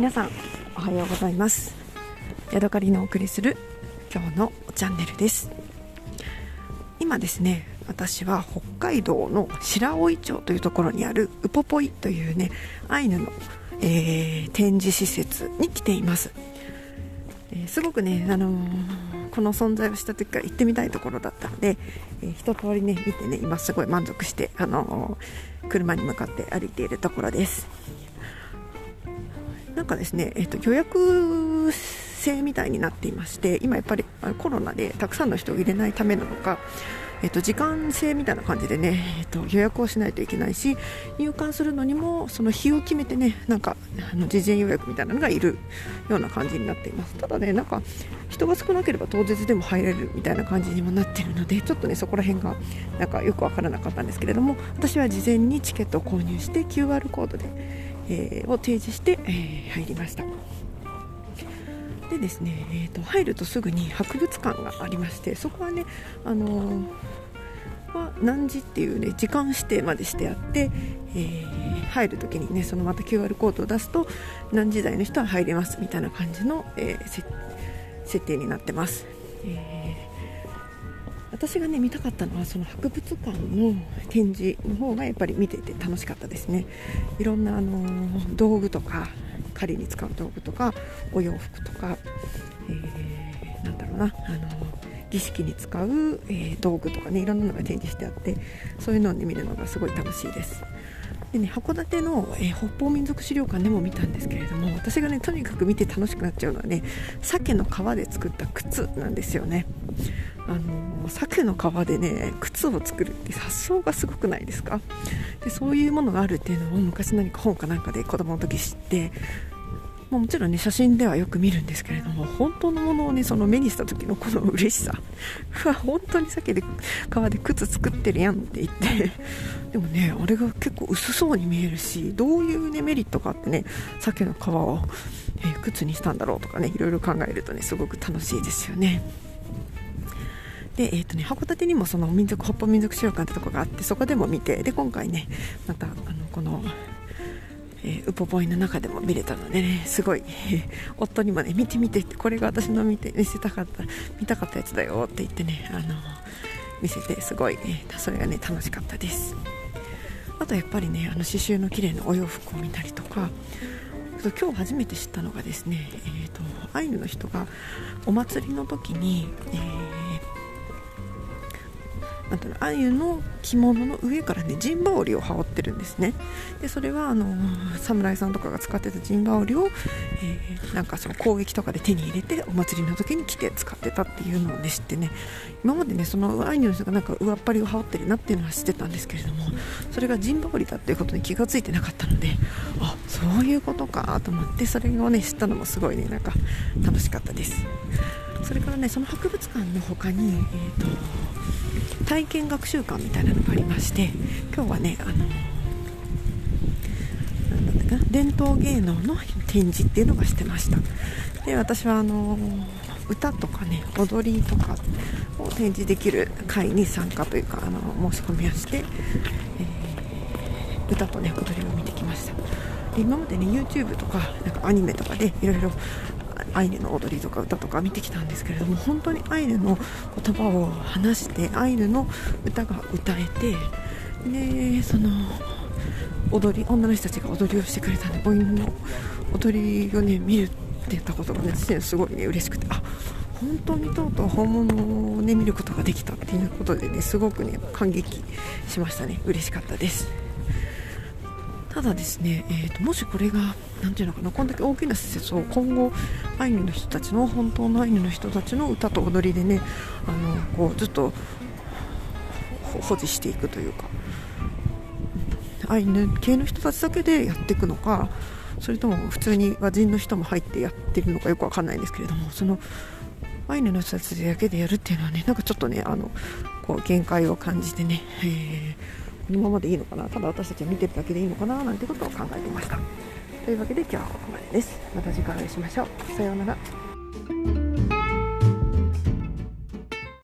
皆さんおはようございます。ヤドカリのお送りする今日のチャンネルです。今ですね私は北海道の白老町というところにあるウポポイというねアイヌの、えー、展示施設に来ています、えー、すごくね、あのー、この存在をした時から行ってみたいところだったので、えー、一通りね見てね今すごい満足して、あの車に向かって歩いているところです。なんかですね、えーと、予約制みたいになっていまして今やっぱりコロナでたくさんの人を入れないためなのか、えーと、時間制みたいな感じでね、えーと、予約をしないといけないし入館するのにもその日を決めてねなんかあの事前予約みたいなのがいるような感じになっています。ただねなんか人が少なければ当日でも入れるみたいな感じにもなっているのでちょっとねそこら辺がなんかよく分からなかったんですけれども私は事前にチケットを購入して QR コードでえー、を提示して、えー、入りました。でですね、えーと、入るとすぐに博物館がありましてそこはね、あのー、は何時っていうね時間指定までしてあって、えー、入る時にねそのまた QR コードを出すと何時台の人は入れますみたいな感じの、えー、設定になってます、え私がね見たかったのはその博物館の展示の方がやっぱり見ていて楽しかったですね。いろんなあの道具とか狩りに使う道具とかお洋服とか、えー、なんだろうなあの儀式に使う、えー、道具とかねいろんなのが展示してあってそういうのを、ね、見るのがすごい楽しいです。でね、函館の、えー、北方民族資料館でも見たんですけれども私がねとにかく見て楽しくなっちゃうのはね鮭の皮で作った靴なんですよね。あの鮭の皮でね靴を作るって発想がすごくないですか？でそういうものがあるっていうのを昔何か本かなんかで子供の時知ってもちろんね写真ではよく見るんですけれども本当のものをねその目にした時のこの嬉しさ。うわ本当に鮭で皮で靴作ってるやんって言って。でもねあれが結構薄そうに見えるしどういう、ね、メリットがあってね鮭の皮を、え、靴にしたんだろうとかねいろいろ考えるとねすごく楽しいですよね。で、えーとね、函館にもその民族北方民族資料館ってとこがあってそこでも見てで今回ねまたあのこのえー、ウポポイの中でも見れたのでねすごい、えー、夫にもね見て見てこれが私の見て見せたかった見たかったやつだよって言ってねあの見せてすごい、えー、それがね楽しかったです。あとやっぱりねあの刺繍の綺麗なお洋服を見たりとか今日初めて知ったのがですね、えーと、アイヌの人がお祭りの時に、えーなんだろうアユの着物の上からね陣羽織を羽織ってるんですね。でそれはあの侍さんとかが使ってた陣羽織を、えー、なんかその攻撃とかで手に入れてお祭りの時に着て使ってたっていうのをね知ってね。今までねそのアイヌの人がなんか上っ張りを羽織ってるなっていうのは知ってたんですけれどもそれが陣羽織だっていうことに気が付いてなかったのであそういうことかと思ってそれをね知ったのもすごいねなんか楽しかったです。それからねその博物館の他に、えーと体験学習館みたいなのがありまして今日はねあのなんだったかな伝統芸能の展示っていうのがしてました。で私はあの歌とかね踊りとかを展示できる会に参加というかあの申し込みをして、えー、歌とね踊りを見てきました。今までね YouTube とかなんかアニメとかでいろいろアイヌの踊りとか歌とか見てきたんですけれども本当にアイヌの言葉を話してアイヌの歌が歌えてでその踊り女の人たちが踊りをしてくれたんで母音の踊りをね見るって言ったことがねすごいね嬉しくてあ本当にとうとう本物をね見ることができたっていうことでねすごくね感激しましたね嬉しかったです。ただですね、えーと、もしこれが何ていうのかなこんだけ大きな施設を今後アイヌの人たちの本当のアイヌの人たちの歌と踊りでねあのこうずっと保持していくというかアイヌ系の人たちだけでやっていくのかそれとも普通に和人の人も入ってやってるのかよくわかんないんですけれどもそのアイヌの人たちだけでやるっていうのはねなんかちょっとねあのこう限界を感じてね、えーのままでいいのかな？ただ私たちは見てるだけでいいのかな？なんてことを考えてました。というわけで今日はここまでです。また次回お会いしましょう。さようなら。